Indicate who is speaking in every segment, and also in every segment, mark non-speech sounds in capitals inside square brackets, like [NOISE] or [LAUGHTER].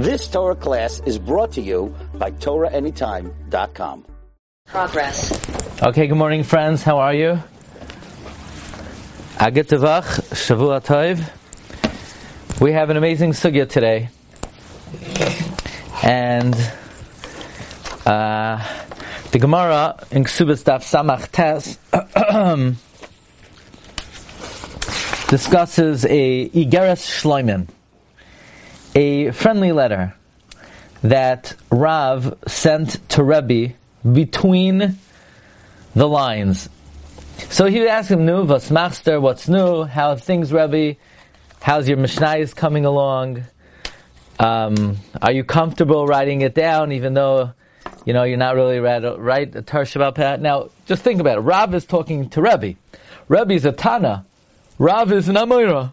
Speaker 1: This Torah class is brought to you by TorahAnytime.com.
Speaker 2: Progress. Okay, good morning, friends. How are you? Agit Tevach, Shavua Tov. We have an amazing sugya today. And uh, the Gemara in Ksubas Daf Samach Tes [CLEARS THROAT] discusses a Igeres Shloimen a friendly letter that Rav sent to Rebbe between the lines. So he would ask him, "Nu, what's master? What's new? How things, Rebbe? How's your Mishnah coming along? Um, are you comfortable writing it down, even though you know you're not really right? Right, a Tar Shabbat Now, just think about it. Rav is talking to Rebbe. Rebbe is a Tana. Rav is an Amoira.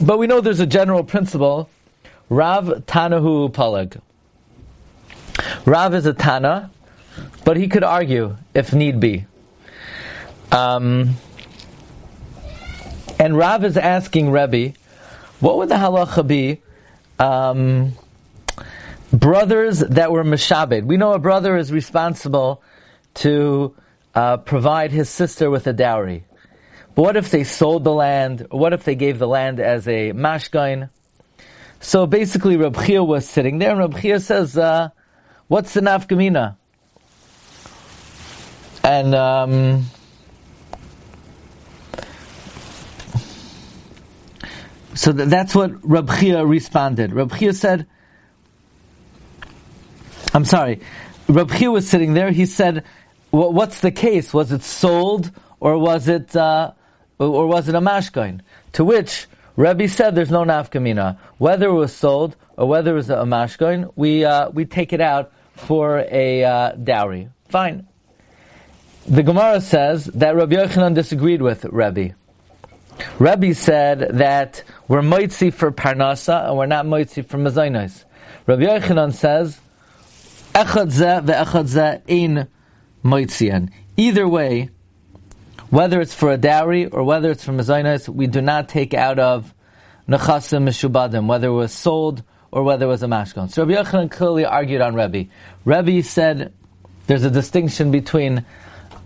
Speaker 2: But we know there's a general principle Rav Tanahu Palag. Rav is a Tana, but he could argue if need be. Um, and Rav is asking Rebbe, what would the halacha be? Um, brothers that were mishabed. We know a brother is responsible to uh, provide his sister with a dowry. But what if they sold the land? What if they gave the land as a mashgain? So basically, Reb Chia was sitting there, and Reb Chia says, uh, "What's the nafkamina?" And um, so th- that's what Reb Chia responded. Reb Chia said, "I'm sorry." Reb Chia was sitting there. He said, "What's the case? Was it sold, or was it, uh, or was it a mashkain?" To which Rebbe said there's no nafkamina. Whether it was sold or whether it was a mashkoin, we, uh, we take it out for a uh, dowry. Fine. The Gemara says that Rabbi Yochanan disagreed with Rebbe. Rebbe said that we're moitzi for parnasa and we're not moitzi for mezainos. Rabbi Yochanan says, echad zeh ve'echad ein moitzian. Either way, whether it's for a dowry or whether it's for mezainas, we do not take out of nechasim mishubadim, whether it was sold or whether it was a mashkon. So Rabbi Yochanan clearly argued on Rebbe. Rebbe said there's a distinction between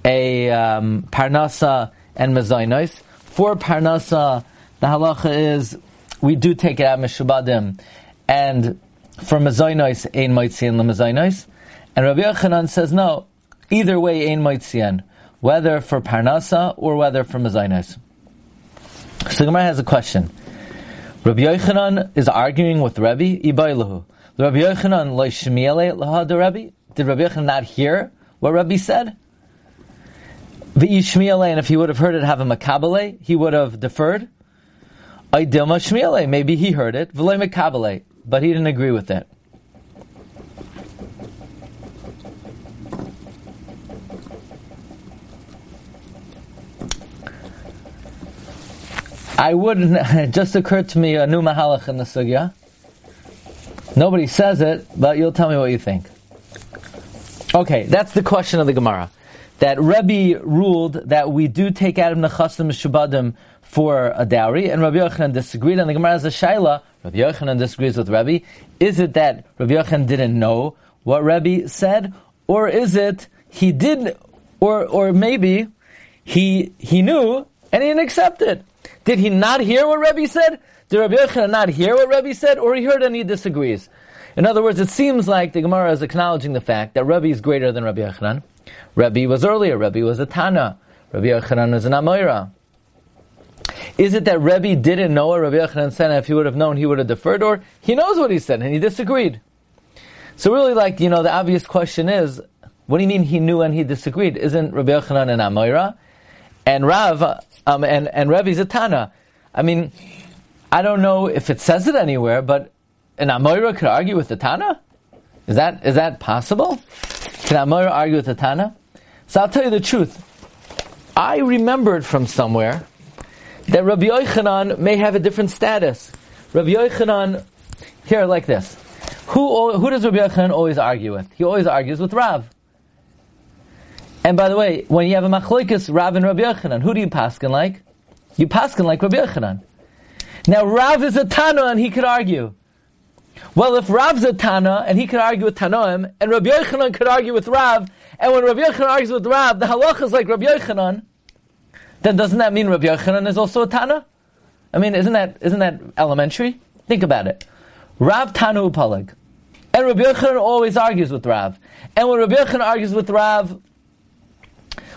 Speaker 2: a um, parnasa and mezainos. For parnasa, the halacha is we do take it out mishubadim, and for mezainos, ein moitzian lemezainos. And Rabbi Yochanan says no. Either way, ein moitzian whether for Parnasa or whether for Mazainis. So Gemara has a question. Rabbi Yochanan is arguing with Rabbi Ibailahu. Rabbi Yochanan lo loishmiele lahad Rabbi. Did Rabbi Yochanan not hear what Rabbi said? V'ishmiele, and if he would have heard it, have a makabale, he would have deferred. Aidilma shmiele, maybe he heard it. V'loi makabale, but he didn't agree with it. I wouldn't, [LAUGHS] it just occurred to me a new mahalach in the sugya. Nobody says it, but you'll tell me what you think. Okay, that's the question of the Gemara. That Rebbe ruled that we do take out of Nechasim Shubadim for a dowry, and Rabbi Yochanan disagreed, and the Gemara has a shaila. Rabbi Yochanan disagrees with Rebbe. Is it that Rabbi Yochanan didn't know what Rebbe said, or is it he did, or or maybe he he knew and he didn't accept it? Did he not hear what Rebbe said? Did Rabbi Yochanan not hear what Rebbe said, or he heard and he disagrees? In other words, it seems like the Gemara is acknowledging the fact that Rebbe is greater than Rabbi Yochanan. Rebbe was earlier. Rebbe was a Tana. Rabbi Yochanan is an Amoira. Is it that Rebbe didn't know what Rabbi Yochanan said, and if he would have known, he would have deferred, or he knows what he said and he disagreed? So really, like you know, the obvious question is, what do you mean he knew and he disagreed? Isn't Rabbi Yochanan an Amoira? And Rav um, and and Rebbe's a Tana. I mean, I don't know if it says it anywhere, but an Amora could argue with the Tana. Is that is that possible? Can Amora argue with the Tana? So I'll tell you the truth. I remembered from somewhere that Rabbi Yochanan may have a different status. Rabbi Yochanan, here like this. Who, who does Rabbi Yochanan always argue with? He always argues with Rav. And by the way, when you have a machloikus, Rav and Rabbi Yochanan, who do you paskin like? You paskin like Rabbi Yochanan. Now Rav is a Tana and he could argue. Well, if Rav's a Tana, and he could argue with Tanoim, and Rabbi Yochanan could argue with Rav, and when Rabbi Yochanan argues with Rav, the halacha is like Rabbi Yochanan, then doesn't that mean Rabbi Yochanan is also a Tana? I mean, isn't that, isn't that elementary? Think about it. Rav Tanu Palag. And Rabbi Yochanan always argues with Rav. And when Rabbi Yochanan argues with Rav,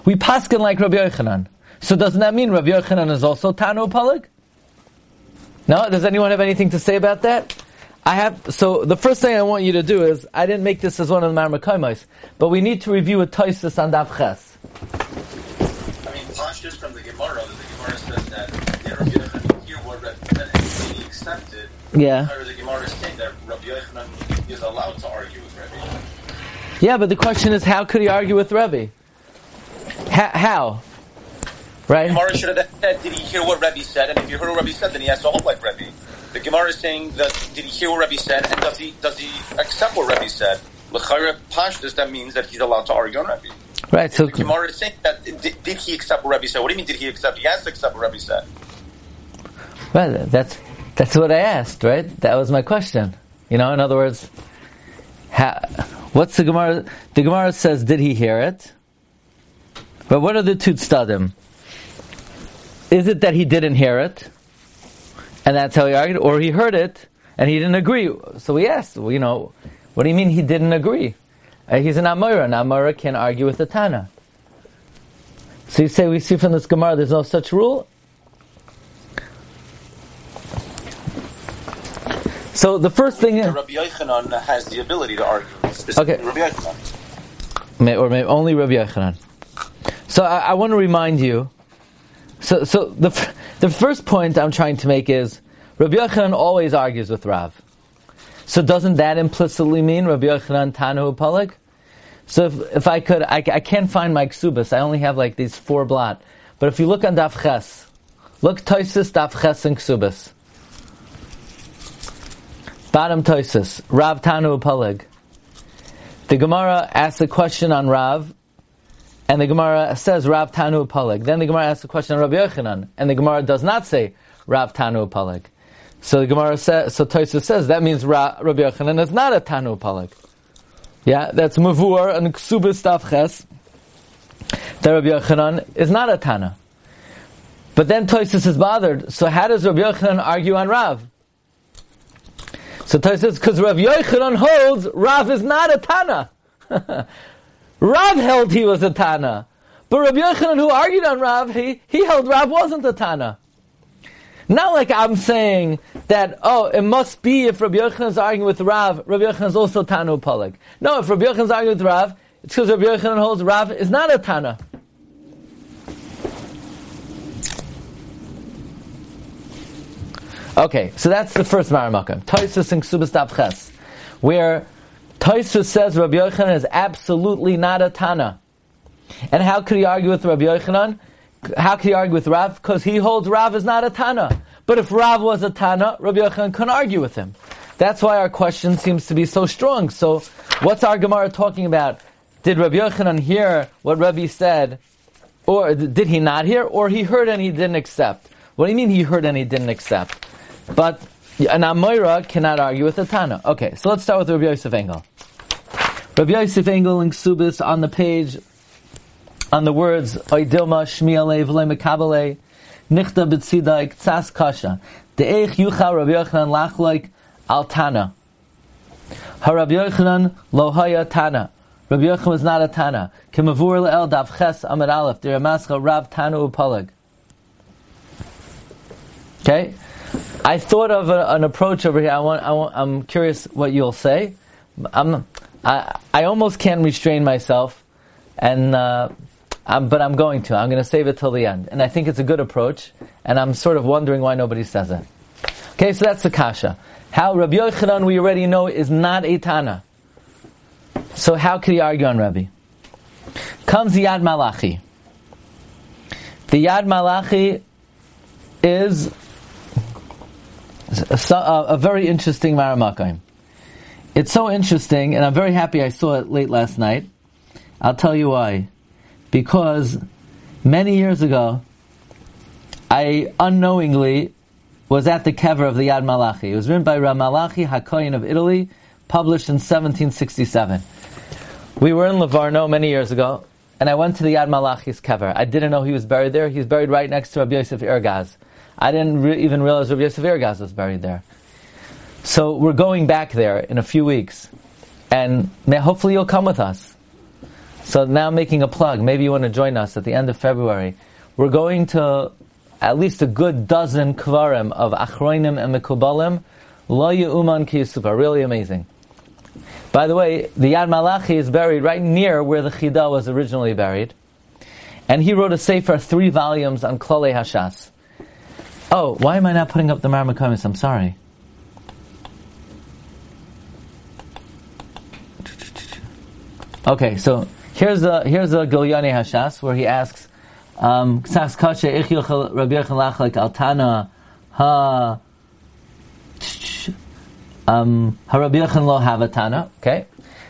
Speaker 2: we paskin like Rabbi Yochanan. So doesn't that mean Rabbi Yochanan is also Tanu Palag? No? Does anyone have anything to say about that? I have, so the first thing I want you to do is, I didn't make this as one of the Marmakoimos, but we need to review a Toisus on Dav Ches.
Speaker 3: I mean, just from the Gemara, the Gemara says that Rabbi Yochanan here what that he accepted.
Speaker 2: Yeah.
Speaker 3: Or the Gemara is saying that Rabbi Yochanan is allowed to argue with Rabbi.
Speaker 2: Yeah, but the question is, how could he argue with Rebbe? How? how? Right?
Speaker 3: Gemara should have said, did he hear what Rebbe said? And if you heard what Rebbe said, then he has to hold like Rebbe. The Gemara is saying that, did he hear what Rebbe said? And does he, does he accept what Rebbe said? L'chayre Pashtus, that means that he's allowed to argue on Rebbe.
Speaker 2: Right, so,
Speaker 3: The Gemara is saying that, did, did he accept what Rebbe said? What do you mean, did he accept? He has to accept what Rebbe said.
Speaker 2: well, that's, that's what I asked, right? That was my question. You know, in other words, how, what's the Gemara? The Gemara says, did he hear it? But what are the two tzadim? Is it that he didn't hear it, and that's how he argued, or he heard it and he didn't agree? So we asked, well, you know, what do you mean he didn't agree? Uh, he's an Amora. An Amora can argue with the Tana. So you say we see from this Gemara there's no such rule. So the first thing,
Speaker 3: That Rabbi Yochanan has the ability to argue.
Speaker 2: Okay.
Speaker 3: Rabbi Yochanan.
Speaker 2: May- or maybe only Rabbi Yochanan. So I, I want to remind you. So, so the the first point I'm trying to make is Rabbi Yochanan always argues with Rav. So doesn't that implicitly mean Rabbi Yochanan Tanu Palag? So if, if I could, I, I can't find my ksubas. I only have like these four blot. But if you look on Daf Ches, look Toisis Daf Ches and ksubas. Bottom Toisis, Rav Tanu Palag. The Gemara asks a question on Rav, and the Gemara says Rav Tanu Palag. Then the Gemara asks a question on Rabbi Yochanan, and the Gemara does not say Rav Tanu Palag. So the Gemara says, so Toysa says that means Ra, Rabbi Yochanan is not a Tanu Palag. Yeah, that's Mavur and Ksubis Stav Ches. That Rabbi Yochanan is not a Tana. But then Toysis is bothered. So how does Rabbi Yochanan argue on Rav? So Toysa says because Rabbi Yochanan holds Rav is not a Tana. [LAUGHS] Rav held he was a Tana. But Rabbi Yochanan, who argued on Rav, he, he held Rav wasn't a Tana. Not like I'm saying that, oh, it must be if Rabbi Yochanan is arguing with Rav, Rabbi Yochanan is also Tanu Palag. No, if Rabbi Yochanan is arguing with Rav, it's because Rabbi Yochanan holds Rav is not a Tana. Okay, so that's the first Maramakam. Toisus and Ksubas Ches, where Toisus says Rabbi Yochanan is absolutely not a Tana. And how could he argue with Rabbi Yochanan? How could he argue with Rav? Because he holds Rav is not a Tana. But if Rav was a Tana, Rabbi Yochanan couldn't argue with him. That's why our question seems to be so strong. So, what's our Gemara talking about? Did Rabbi Yochanan hear what Rabbi said, or did he not hear, or he heard and he didn't accept? What do you mean he heard and he didn't accept? But an Amoira cannot argue with a Tana. Okay, so let's start with Rabbi Yosef Engel. Rabbi Yosef Engel in Ksubis on the page, on the words, Oidilma, Shmiale, V'le Mekabale, Nichta B'tzidai, Ktsas Kasha, De'ech Yucha Rabbi Yochanan Lachloik, Al Tana. HaRabbi Yochanan Lohaya Tana. Rabbi Yochanan was not a Tana. Kemavur Le'el Dav Ches Amid Aleph, Diramascha Rav Tanu Upalag. Okay? I thought of a, an approach over here. I want, I want, I'm curious what you'll say. I'm, I, I almost can't restrain myself, and uh, I'm, but I'm going to. I'm going to save it till the end, and I think it's a good approach. And I'm sort of wondering why nobody says it. Okay, so that's the kasha. How Rabbi Yochanan we already know is not a Tana. So how could he argue on Rabbi? Comes the Yad Malachi. The Yad Malachi is a, a, uh, a very interesting Maramakim. It's so interesting, and I'm very happy I saw it late last night. I'll tell you why. Because many years ago, I unknowingly was at the kever of the Yad Malachi. It was written by Rav Malachi Hakoyin of Italy, published in 1767. We were in Livorno many years ago, and I went to the Yad Malachi's kever. I didn't know he was buried there. He's buried right next to Rabbi Yosef Ergas. I didn't re- even realize Rabbi Yosef Ergas was buried there. So we're going back there in a few weeks, and may, hopefully you'll come with us. So now making a plug. Maybe you want to join us at the end of February. We're going to at least a good dozen kvarim of achroinim and mekubalim. Lo uman ki Really amazing. By the way, the Yad Malachi is buried right near where the Chida was originally buried. And he wrote a sefer, three volumes on Klale Hashas. Oh, why am I not putting up the Marmakomis? I'm sorry. Okay, so here's the here's the Gilyani Hashas where he asks, um, "Ksas kashe ich yochel like altana ha um, Rabbi lo havatana." Okay,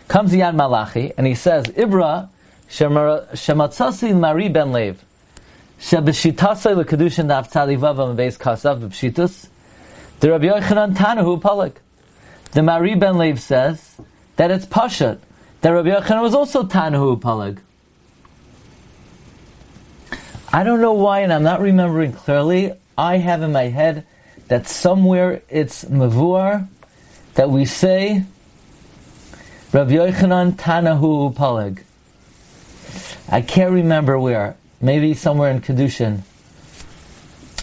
Speaker 2: comes Yad Malachi and he says, "Ibra shematzasi Mari ben Lev tzadi vavam kasav b'pshitus." The Rabbi Yochanan Tanahu Palik. The Mari ben Lev says that it's pashat that Rabbi Yochanan was also Tanahu Palag. I don't know why, and I'm not remembering clearly. I have in my head that somewhere it's Mavur that we say Rabbi Yochanan Tanahu Palag. I can't remember where. Maybe somewhere in Kedushin.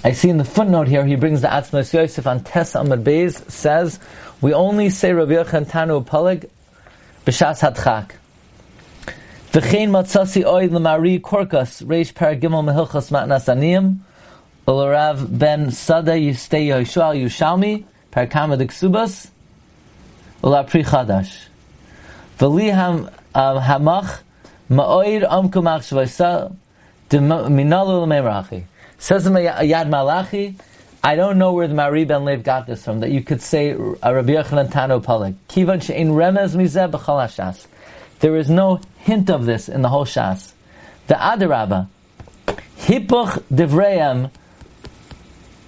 Speaker 2: I see in the footnote here, he brings the Atzmas Yosef on Tes Amad Beis, says, we only say Rabbi Yochanan Tanahu Palag b'shas hadchak. V'chein matzasi oid l'mari korkas reish par gimel mehilchas matnas aniyim ularav ben sada yistei Yehoshua Yushalmi par kama d'ksubas ula pri chadash. V'li uh, hamach ma'oid amku machshvaisa minalu l'meirachi. Says Yad Malachi, I don't know where the Mari Ben Lev got this from, that you could say uh, Rabbi Yochanan Tano Palik. Kivan she'in remez mizeh hashas. There is no hint of this in the whole Shas. The Adarabba, Hipuch Divrayam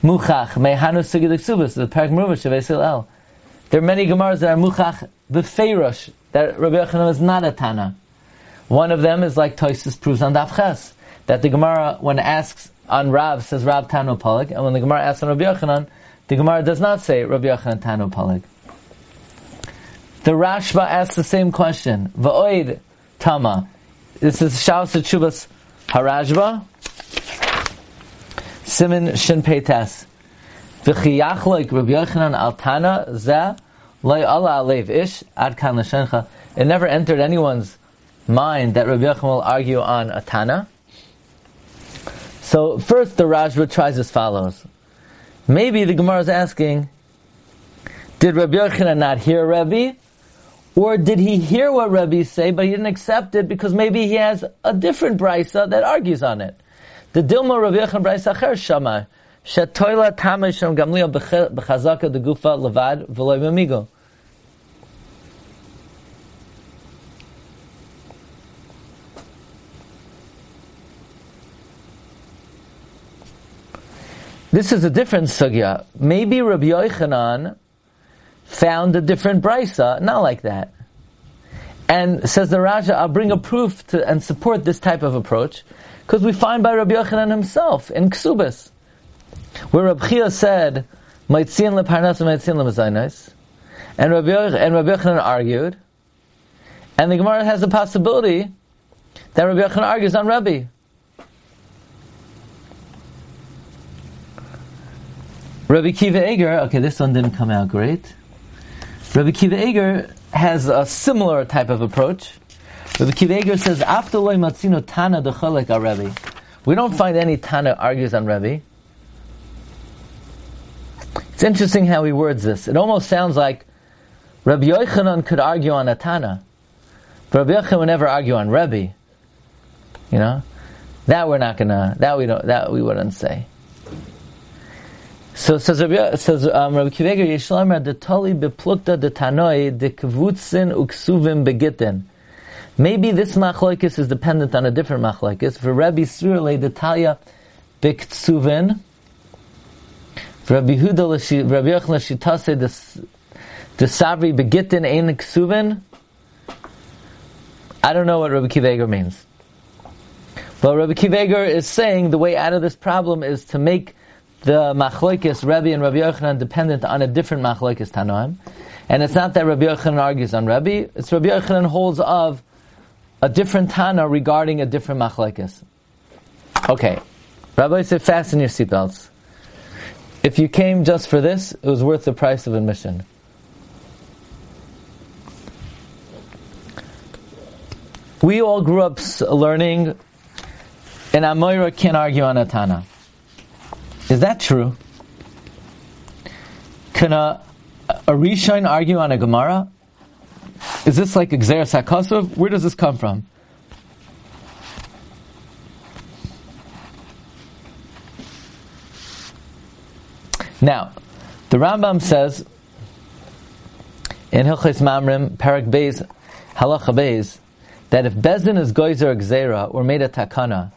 Speaker 2: Muchach Mehanu Subas, the Parak El. There are many Gemaras that are Muchach B'feirosh, that Rabbi Yochanan is not a Tana. One of them is like Toisus proves on Dafches, that the Gemara, when asks on Rav says Rav Tanu Palag, and when the Gemara asks on Rabbi Yochanan, the Gemara does not say Rabbi Yochanan Tanu Palag. The Rashba asks the same question. Va'oid Tama. This is Shaus Chubas Harajba. Simon Shin Peites. V'chiyach like Rabbi Yochanan al Tana zeh loy Allah alev ish ad kan. It never entered anyone's mind that Rabbi Yochanan will argue on a Tana. So first the Rashba tries as follows. Maybe the Gemara is asking, did Rabbi Yochanan not hear Rabbi? Or did he hear what Rabbi say, but he didn't accept it because maybe he has a different brisa that argues on it? The Dilma Rabbi Yochanan brisa acher shama, shetoila tamisham gamliel b'chazaka de gufa levad v'loy mamigo. This is a different sugya. Maybe Rabbi Yochanan found a different brisa, not like that. And says the Raja, I'll bring a proof to and support this type of approach, because we find by Rabbi Yochanan himself in Ksubas, where Rabbi Chia said, "Maitzin leparnas maitzin lemazainis," and Rabbi and Rabbi Yochanan argued, and the Gemara has the possibility that Rabbi Yochanan argues on Rabbi. Rabbi Kiva Eger, okay, this one didn't come out great. Rabbi Kiva Eger has a similar type of approach. Rabbi Kiva Eger says, "After loy matzino tana decholek Rabbi." We don't find any tana argues on Rabbi. It's interesting how he words this. It almost sounds like Rabbi Yochanan could argue on a tana, but Rabbi Yochanan would never argue on Rabbi. You know, that we're not gonna. That we don't. That we wouldn't say. So says Rabbi says um, Rabbi Kiveger Yeshlamar the Tali beplukta the Tanoi the kvutzin uksuvim begitten. Maybe this machlokes is dependent on a different machlokes. For Rabbi Surle the Talia biktsuvin Rabbi Huda Rabbi Yochanan Shitase the Savri Begitin Ein Ksuvin. I don't know what Rabbi Kiveger means. But Rabbi Kiveger is saying the way out of this problem is to make the machlokes Rabbi and Rabbi Yochanan dependent on a different machlokes Tanoim. And it's not that Rabbi Yochanan argues on Rabbi, it's Rabbi Yochanan holds of a different Tana regarding a different machlokes. Okay. Rabbi said fasten your seatbelts. If you came just for this, it was worth the price of admission. We all grew up learning, and Amoira can't argue on a Tana. Is that true? Can a, a Rishon argue on a Gemara? Is this like Xeris HaKosov? Where does this come from? Now, the Rambam says in Hilchis Mamrim, Parak Beis, Halacha Beis, that if Bezin is Goizer Gzera or made a takana,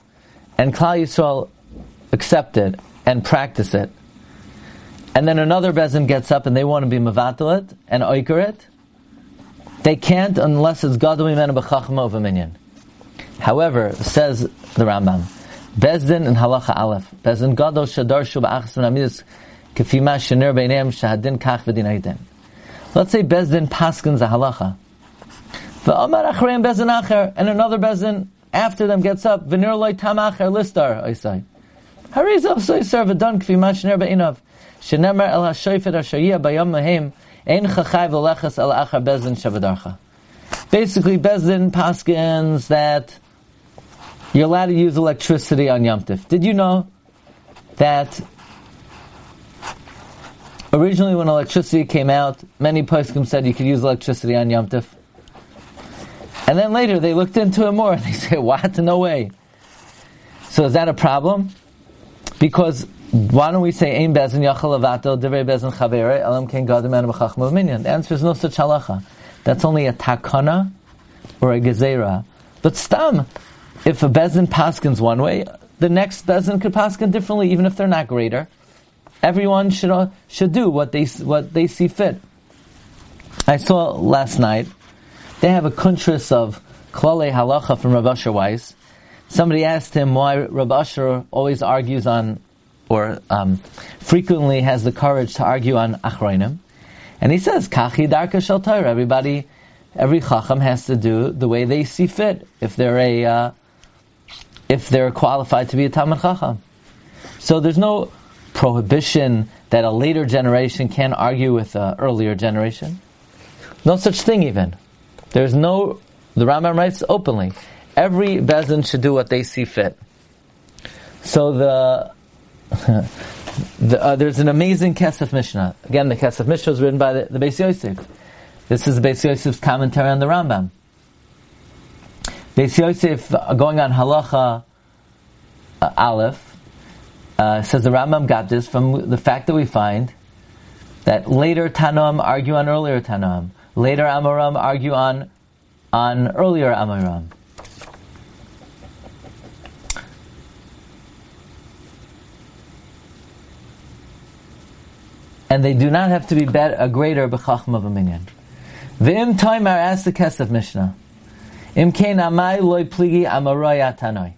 Speaker 2: and Klal Yisrael accepted and practice it, and then another bezin gets up and they want to be Mavatal it and Oiker they can't unless it's Gadol Mimenu B'chachma of a minion. However, says the Rambam, Bezdin and Halacha Aleph, Bezdin Gadol Shadar Shu B'achas V'namidus Let's say Bezdin paskins a halacha. Bezdin acher, and another Bezdin after them gets up, v'nir loy tam acher listar, I say. Basically, Bezdin paskins that you're allowed to use electricity on Yom Tif. Did you know that Originally, when electricity came out, many poskim said you could use electricity on Yom Tif. And then later they looked into it more and they [LAUGHS] say, what? No way. So is that a problem? Because why don't we say Ein Bezin Yachal Avato Divrei Bezin Chavere Elam Ken Gadim Anu B'Chachma Minyan? The answer is no such halacha. That's only a takana or a gezerah. But stam, if a bezin paskins one way, the next bezin could paskin differently, even if they're not greater. Everyone should uh, should do what they what they see fit. I saw last night they have a kuntris of klale halacha from Rav Asher Weiss. Somebody asked him why Rav Asher always argues on, or um, frequently has the courage to argue on achroinim, and he says kachi darka shel Torah. Everybody, every chacham has to do the way they see fit. If they're a uh, if they're qualified to be a Talmud chacham, so there's no prohibition that a later generation can argue with an earlier generation. No such thing even. There's no, the Rambam writes openly, every Bezin should do what they see fit. So the, [LAUGHS] the uh, there's an amazing Kesef Mishnah. Again, the Kesef Mishnah was written by the, the Beis Yosef. This is Beis Yosef's commentary on the Rambam. Beis Yosef, uh, going on Halacha uh, Aleph, uh, says the Rambam got this from the fact that we find that later Tanam argue on earlier Tanam. Later Amoram argue on on earlier Amoram. And they do not have to be bet, a greater b'chachma of a minyan. V'im toimar asked the Kesef Mishnah. Im kein amai loy pligi amaroy atanoi.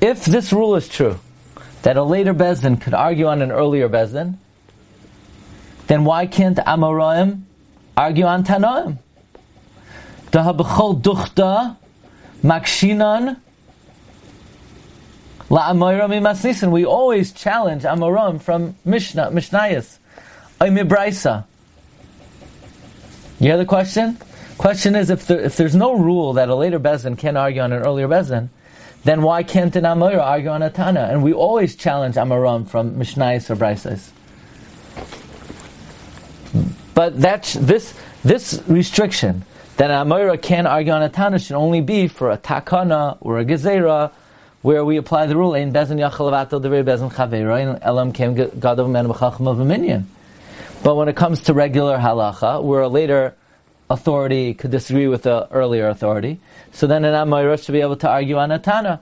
Speaker 2: If this rule is true, that a later Bezdin could argue on an earlier Bezdin, then why can't Amoraim argue on Tanoim? Dahabachol duchta makshinan la masnisin. We always challenge Amoraim from Mishnah, Mishnayos, Oimibraisa. You hear the question? Question is if, there, if there's no rule that a later Bezdin can argue on an earlier Bezdin, then why can't an Amora argue on a Tana? And we always challenge Amoram from Mishnayos or Braisais. But that's, this, this restriction, that an Amora can argue on a Tana should only be for a Takana or a Gezerah, where we apply the rule, in Bezin Yachal Devrei Bezin Chavera, in Elam Kem Gadav Men of a minion. But when it comes to regular halacha, where a later authority could disagree with the earlier authority, so then an Amoira should be able to argue on a Tana.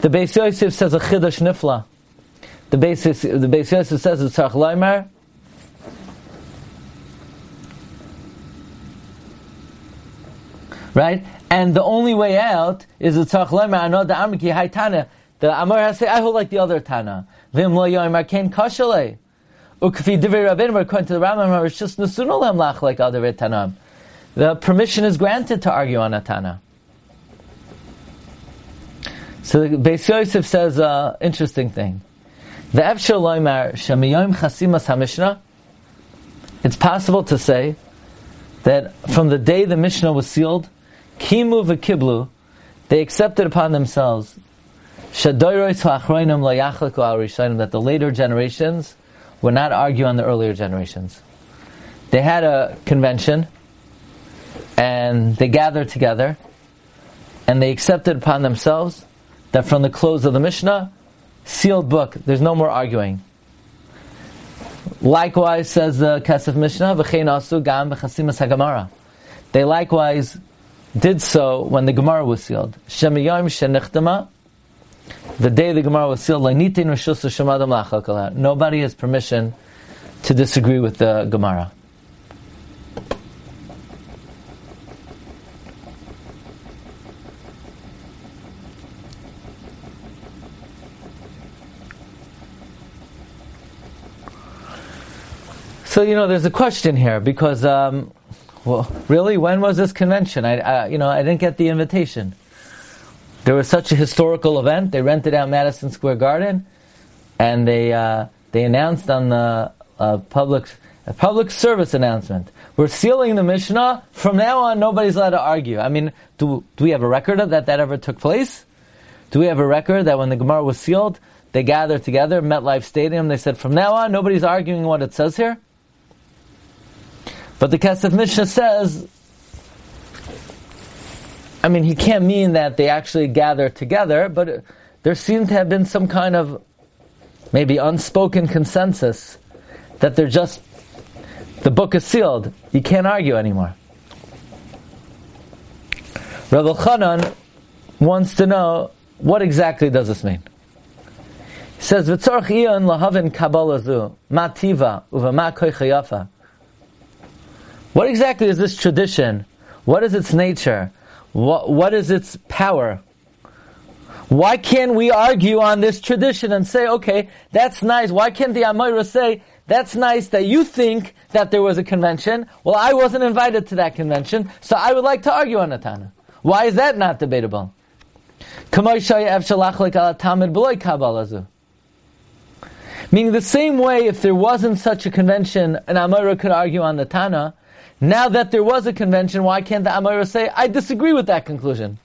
Speaker 2: The Beis Yosef says a Chiddush Nifla. the basis, the Beis Yosef says it's Tzarech Loimer. Right? And the only way out is the Loimer, I know the Amriki Hai Tana. The Amar has to say, I hold like the other Tana. Vim lo yoimer ken kashalei. Ukfi divrei rabbeinu, according to the Rambam, it's just nesunolem lach like other Tanam. The permission is granted to argue on a Tana. So the Beis Yosef says an uh, interesting thing. The Efshel Loimar Shemiyom Chasimas HaMishnah It's possible to say that from the day the Mishnah was sealed, Kimu v'Kiblu, they accepted upon themselves that the later generations would not argue on the earlier generations. They had a convention, and they gathered together, and they accepted upon themselves that from the close of the Mishnah, sealed book, there's no more arguing. Likewise, says the Kesef Mishnah. They likewise did so when the Gemara was sealed. Shemiyam shenichtama, the day the Gemara was sealed, nobody has permission to disagree with the Gemara. So you know, there's a question here because, um, well, really, when was this convention? I, I, you know, I didn't get the invitation. There was such a historical event. They rented out Madison Square Garden, and they uh, they announced on the uh, public a public service announcement. We're sealing the Mishnah. From now on, nobody's allowed to argue. I mean, do do we have a record of that that ever took place? Do we have a record that when the Gemara was sealed, they gathered together, MetLife Stadium, they said, from now on, nobody's arguing what it says here? But the Kesef Mishnah says, I mean, he can't mean that they actually gather together, but there seemed to have been some kind of maybe unspoken consensus that they're just, the book is sealed. You can't argue anymore. Rabbi Chanan wants to know what exactly does this mean. He says, "V'tzorch iyon lahavin kabbalah zu mativa uva ma koichayafa." What exactly is this tradition? What is its nature? What, what is its power? Why can't we argue on this tradition and say, okay, that's nice. Why can't the Amira say, that's nice that you think that there was a convention. Well, I wasn't invited to that convention, so I would like to argue on Atana. Why is that not debatable? Meaning the same way, if there wasn't such a convention, an Amira could argue on the Tana, now that there was a convention, why can't the Amira say, I disagree with that conclusion?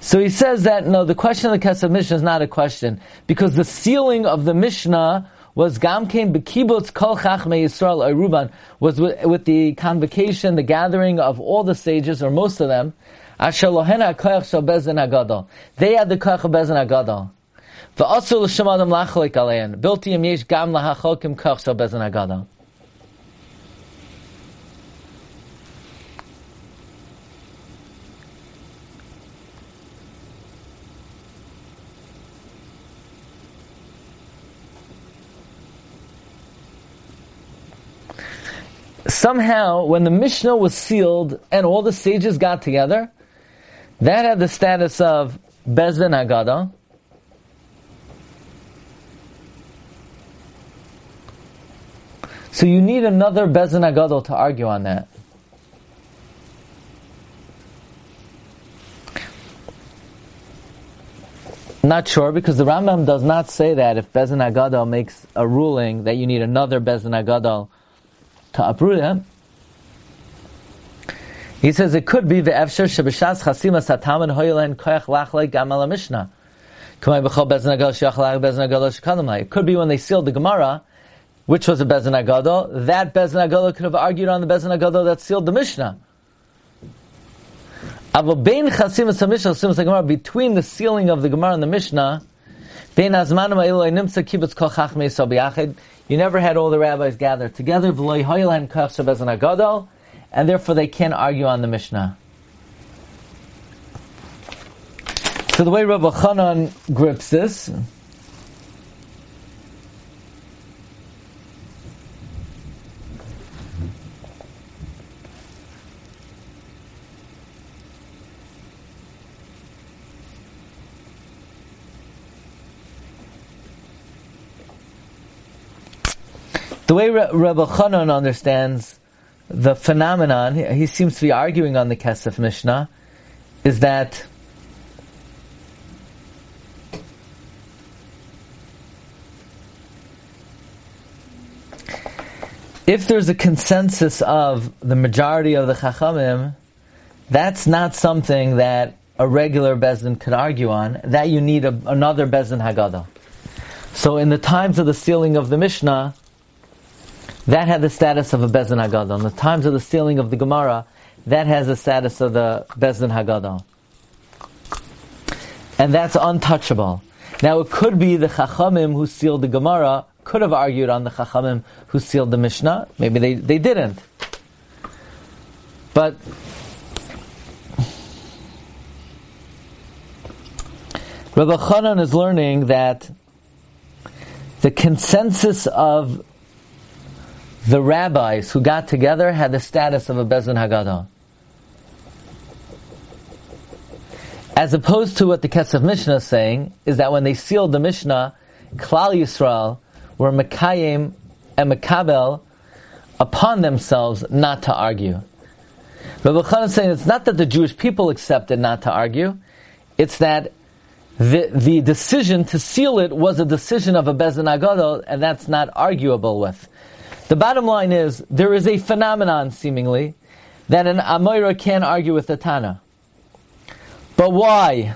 Speaker 2: So he says that, no, the question of the Kesef Mishnah is not a question, because the sealing of the Mishnah was Gamkein Bekibutz Kol Chachmei Yisrael Aruban, was with, with, the convocation, the gathering of all the sages, or most of them. They had the Koyach Bezin Agadol. V'asul l'shemadam lachalik alein. Bilti im yesh gam lahachokim kach shal bezin agada. Somehow, when the Mishnah was sealed and all the sages got together, that had the status of Bezin Agada, So you need another Bezin Agadol to argue on that. Not sure because the Rambam does not say that if Bezin Agadol makes a ruling that you need another Bezin Agadol to uproot him. He says it could be the Efsher Shabashas Chasima Sataman Hoylen Koyach Lachle Gamal Mishnah. It could be when they sealed the Gemara which was a Bezin Agadol, that Bezin Agadol could have argued on the Bezin Agadol that sealed the Mishnah. Between the sealing of the Gemara and the Mishnah, you never had all the rabbis gathered together, and therefore they can't argue on the Mishnah. So the way Rabbi Chanan grips this, way Re- Rabbi Chanan understands the phenomenon, he, he seems to be arguing on the Kesef Mishnah, is that if there's a consensus of the majority of the Chachamim, that's not something that a regular Bezdin could argue on. That you need a, another Bezdin Haggadah. So in the times of the sealing of the Mishnah, that had the status of a Bezdin Haggadah. In the times of the sealing of the Gemara, that has the status of the Bezdin Haggadah. And that's untouchable. Now it could be the Chachamim who sealed the Gemara could have argued on the Chachamim who sealed the Mishnah. Maybe they, they didn't. But Rabbi Chanan is learning that the consensus of the rabbis who got together had the status of a Bezin Haggadah. As opposed to what the Kesef Mishnah is saying, is that when they sealed the Mishnah, Klal Yisrael were Mekayim and Mekabel upon themselves not to argue. Rabbi Khan is saying it's not that the Jewish people accepted not to argue, it's that the, the decision to seal it was a decision of a Bezin Agadol, and that's not arguable with. The bottom line is, there is a phenomenon, seemingly, that an Amoira can't argue with the Tana. But why?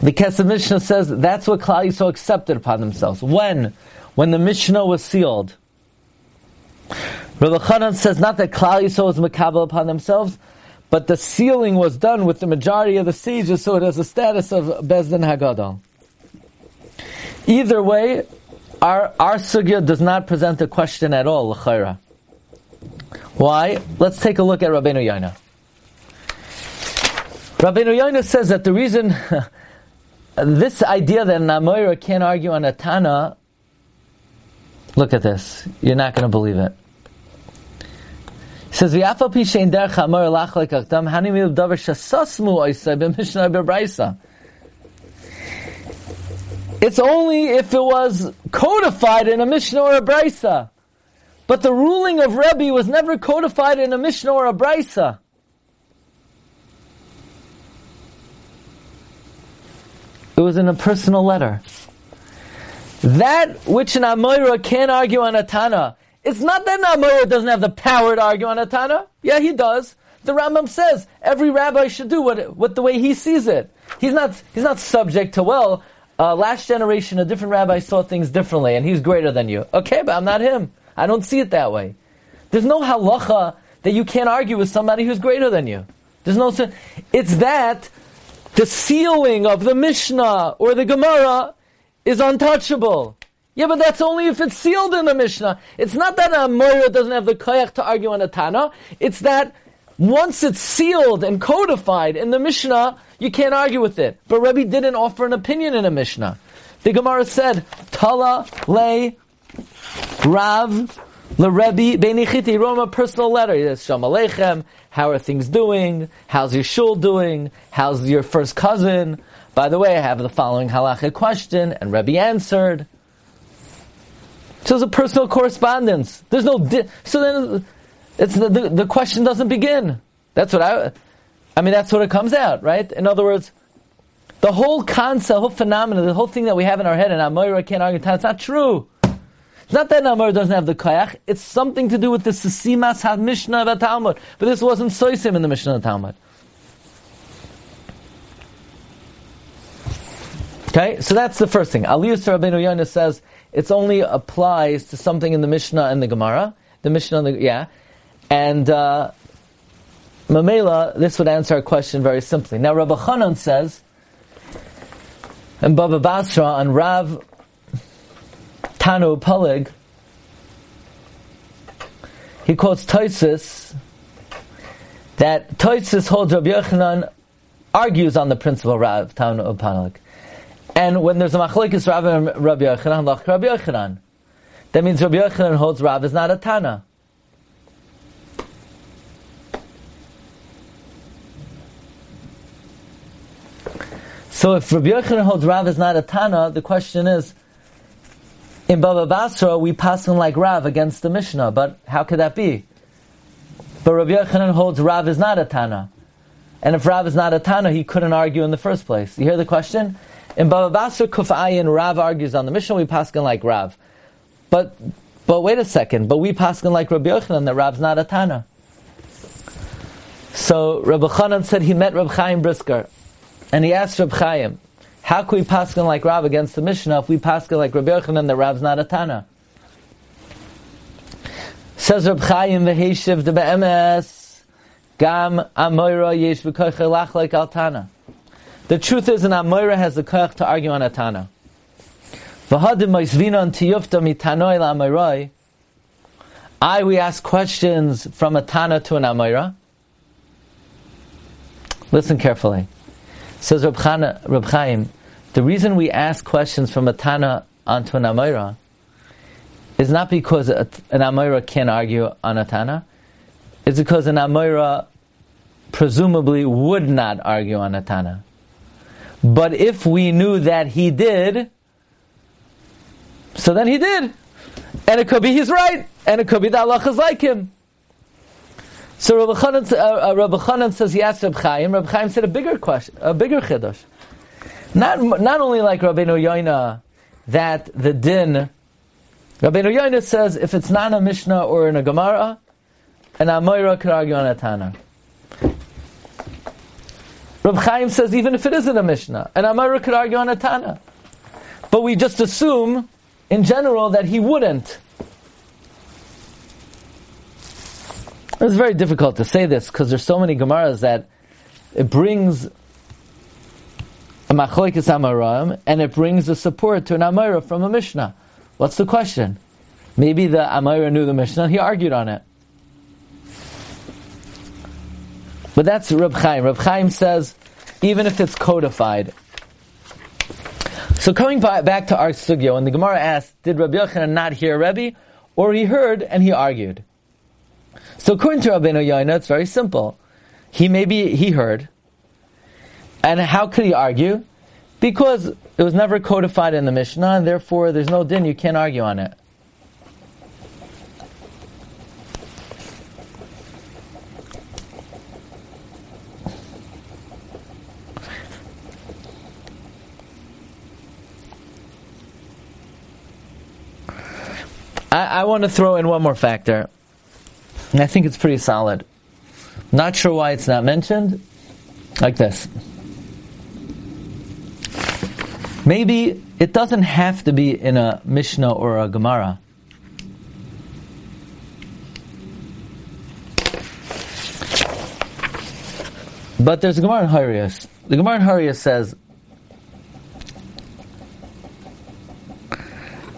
Speaker 2: The Kesef Mishnah says that's what Klal Yisrael accepted upon themselves. When? When the Mishnah was sealed. Rabbi Chanan says not that Klal Yisrael was makabel upon themselves, but the sealing was done with the majority of the sages, so it has the status of Bezdin Haggadah. Either way, our, our sugya does not present a question at all, l'chayra. Why? Let's take a look at Rabbeinu Yonah. Rabbeinu Yonah says that the reason [LAUGHS] this idea that Namoira can't argue on a Tana, look at this. You're not going to believe it. He says, "V'afal pi shein derech davar shasasmu oisay b'mishnah b'braisa." It's only if it was codified in a Mishnah or a Brisa. But the ruling of Rebbe was never codified in a Mishnah or a Brisa. It was in a personal letter. That which an Amoira can't argue on a Tana, it's not that an Amoira doesn't have the power to argue on a Tana. Yeah, he does. The Rambam says every rabbi should do what, what the way he sees it. He's not, he's not subject to, well, uh, last generation, a different rabbi saw things differently, and he's greater than you. Okay, but I'm not him. I don't see it that way. There's no halacha that you can't argue with somebody who's greater than you. There's no. It's that the sealing of the Mishnah or the Gemara is untouchable. Yeah, but that's only if it's sealed in the Mishnah. It's not that a Moira doesn't have the koyach to argue on a Tana. It's that once it's sealed and codified in the Mishnah, you can't argue with it. But Rebbe didn't offer an opinion in a Mishnah. The Gemara said, Tala le Rav le Rebbe Benichiti. Him a personal letter. He says, Shalom Aleichem. How are things doing? How's your shul doing? How's your first cousin? By the way, I have the following halachic question, and Rebbe answered. So it's a personal correspondence. There's no di- so then it's the, the, the question doesn't begin. That's what I. I mean, that's what it comes out, right? In other words, the whole concept, whole phenomenon, the whole thing that we have in our head, and Amoira can't argue, it's not true. It's not that Amoira doesn't have the kayach, it's something to do with the Sisimas had Mishnah of Talmud. But this wasn't Soisim in the Mishnah of Talmud. Okay, so that's the first thing. Aliyus Rabbeinu Yonah says it only applies to something in the Mishnah and the Gemara. The Mishnah, and the, yeah. And, uh, Mamela, this would answer our question very simply. Now, Rabbi Chanan says, and Baba Basra on Rav Tanu Palig, he quotes Toisus that Toisus holds Rabbi Yochanan argues on the principle Rav of Panalik. And when there's a machlokes Rav and Rabbi Yochanan, Rabbi Yochanan, that means Rabbi Yochanan holds Rav is not a Tana. So if Rabbi Yochanan holds Rav is not a Tana, the question is, in Baba Basra, we pass him like Rav against the Mishnah, but how could that be? But Rabbi Yochanan holds Rav is not a Tana. And if Rav is not a Tana, he couldn't argue in the first place. You hear the question? In Baba Basra Kufayin, Rav argues on the Mishnah, we pass him like Rav. But, but wait a second, but we pass him like Rabbi Yochanan, that Rav's not a Tana. So Rabbi Chanan said he met Rabbi Chaim Brisker. And he asked Reb Chaim, how can we paskin like Rav against the Mishnah if we paskin like Rabbi Yochanan that Rav's not a Tana? Says Reb Chaim v'heishiv de be'emes gam amoira yesh v'koich like al Tana. The truth is an amoira has the koich to argue on a Tana. V'hadim moisvinon tiyufta mitanoi la'amoiroi I, we ask questions from a Tana to an Amoira. Listen carefully. Says Reb, Chana, Reb Chaim, the reason we ask questions from a Tana onto an Amoira is not because an Amoira can't argue on a Tana, it's because an Amoira presumably would not argue on a Tana. But if we knew that he did, so then he did. And it could be he's right, and it could be that Allah is like him. So Rabbi Chanan, uh, uh, Rabbi Chanan says he asked Rabbi Chaim. Rabbi Chaim said a bigger question, a bigger chiddush. Not not only like Rabbeinu Yonah that the din. Rabbeinu Yonah says if it's not a Mishnah or in a Gemara, an Amoira could argue on a Tana. Rabbi Chaim says even if it isn't a Mishnah, an Amoira could argue on a Tana. But we just assume, in general, that he wouldn't. It's very difficult to say this because there's so many Gemaras that it brings a machlokes amaram and it brings a support to an amoira from a Mishnah. What's the question? Maybe the amoira knew the Mishnah he argued on it. But that's Reb Chaim. Reb Chaim says, even if it's codified. So coming back to our sugya, when the Gemara asked, did Rabbi Yochanan not hear Rebbe, or he heard and he argued? So according to Rabbeinu Yonah, it's very simple. He maybe he heard, and how could he argue? Because it was never codified in the Mishnah, and therefore there's no din. You can't argue on it. I, I want to throw in one more factor. I think it's pretty solid. Not sure why it's not mentioned. Like this. Maybe it doesn't have to be in a Mishnah or a Gemara. But there's a Gemara in Horayos. The Gemara in Horayos says,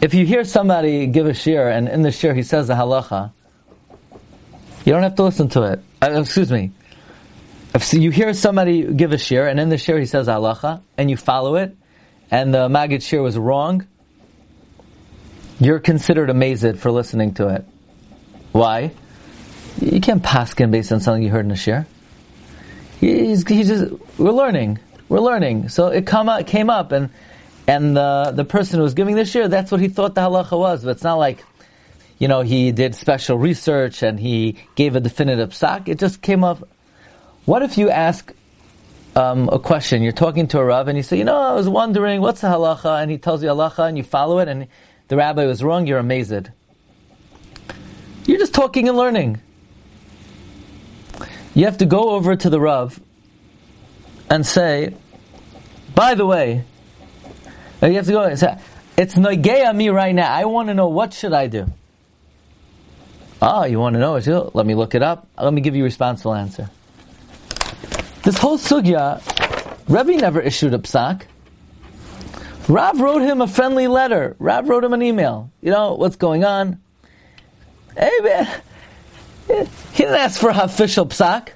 Speaker 2: if you hear somebody give a shiur and in the shiur he says a halacha, you don't have to listen to it. Uh, excuse me. If you hear somebody give a shiur, and in the shiur he says halacha, and you follow it, and the Maggid shiur was wrong, you're considered amazed for listening to it. Why? You can't paskin based on something you heard in the shiur. He's, he's just, we're learning. We're learning. So it come up, came up, and and the the person who was giving the shiur, that's what he thought the halacha was. But it's not like you know, he did special research and he gave a definitive psak. It just came up. What if you ask um, a question? You're talking to a rav and you say, you know, I was wondering what's the halacha, and he tells you halacha, and you follow it, and the rabbi was wrong. You're amazed. You're just talking and learning. You have to go over to the rav and say, by the way, you have to go and say, it's noigeya me right now. I want to know what should I do. Ah, you want to know? It too? Let me look it up. Let me give you a responsible answer. This whole sugya, Rebbe never issued a psak. Rav wrote him a friendly letter. Rav wrote him an email. You know, what's going on? Hey man, he didn't ask for official psak.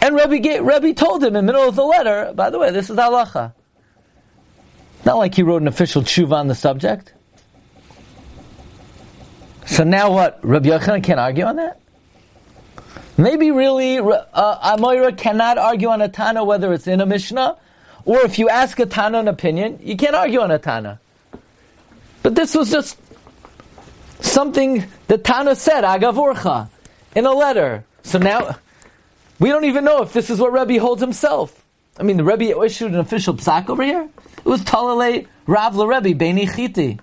Speaker 2: And Rabbi, gave, Rabbi told him in the middle of the letter, by the way, this is halacha. Not like he wrote an official tshuva on the subject. So now what? Rabbi Yochanan can't argue on that? Maybe really, uh, Amoira cannot argue on a Tana whether it's in a Mishnah, or if you ask a Tana an opinion, you can't argue on a Tana. But this was just something the Tana said, Agavurcha, in a letter. So now, we don't even know if this is what Rebbe holds himself. I mean, the Rebbe issued an official psak over here. It was Talale Rav Rebbe Beni Chiti.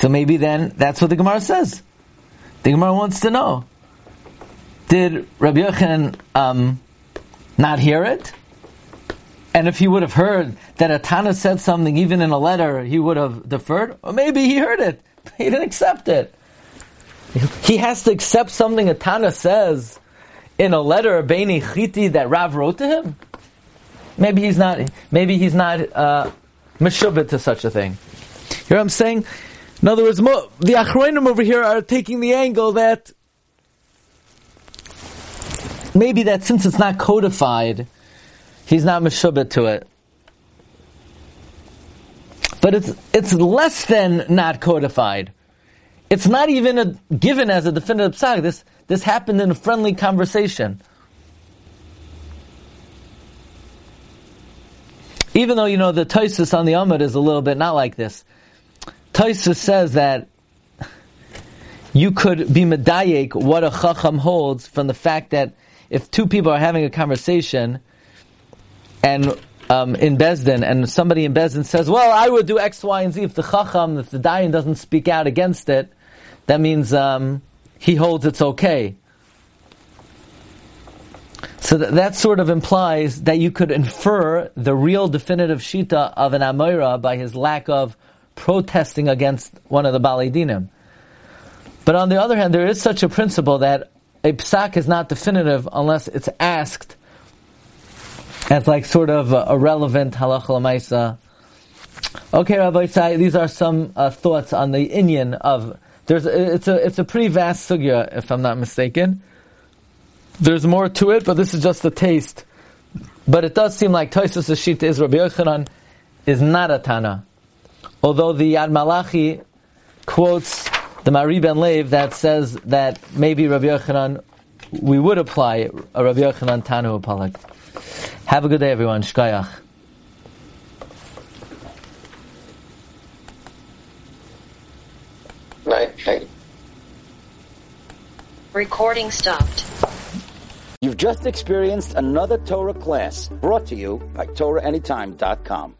Speaker 2: So maybe then that's what the Gemara says. The Gemara wants to know: Did Rabbi Yochanan um, not hear it? And if he would have heard that Atana said something, even in a letter, he would have deferred. Or maybe he heard it, [LAUGHS] he didn't accept it. He has to accept something Atana says in a letter, Beni Chiti, that Rav wrote to him. Maybe he's not. Maybe he's not uh, to such a thing. You know what I'm saying? In other words, the Achroinim over here are taking the angle that maybe that since it's not codified, he's not meshubit to it. But it's it's less than not codified. It's not even a, given as a definitive psak. This this happened in a friendly conversation. Even though you know the Tosis on the Amud is a little bit not like this. Tosis says that you could be medayek what a chacham holds from the fact that if two people are having a conversation and um, in Bezdin, and somebody in Bezdin says, "Well, I would do X, Y, and Z." If the chacham, if the dayan doesn't speak out against it, that means um, he holds it's okay. So that, that, sort of implies that you could infer the real definitive shita of an Amoira by his lack of protesting against one of the Balidinim. But on the other hand, there is such a principle that a psak is not definitive unless it's asked as like sort of a, a relevant halacha. Okay, Rabbi Sai, these are some uh, thoughts on the Inyan of. There's it's a it's a pretty vast sugya, if I'm not mistaken. There's more to it, but this is just a taste. But it does seem like Toisus Shita is Rabbi Yochanan is not a Tana. Although the Yad Malachi quotes the Mahari ben Lev that says that maybe Rabbi Yochanan, we would apply a Rabbi Yochanan Tanu Apalak. Have a good day, everyone. Shkayach.
Speaker 4: Night. Night.
Speaker 5: Recording stopped.
Speaker 1: You've just experienced another Torah class brought to you by TorahAnytime.com.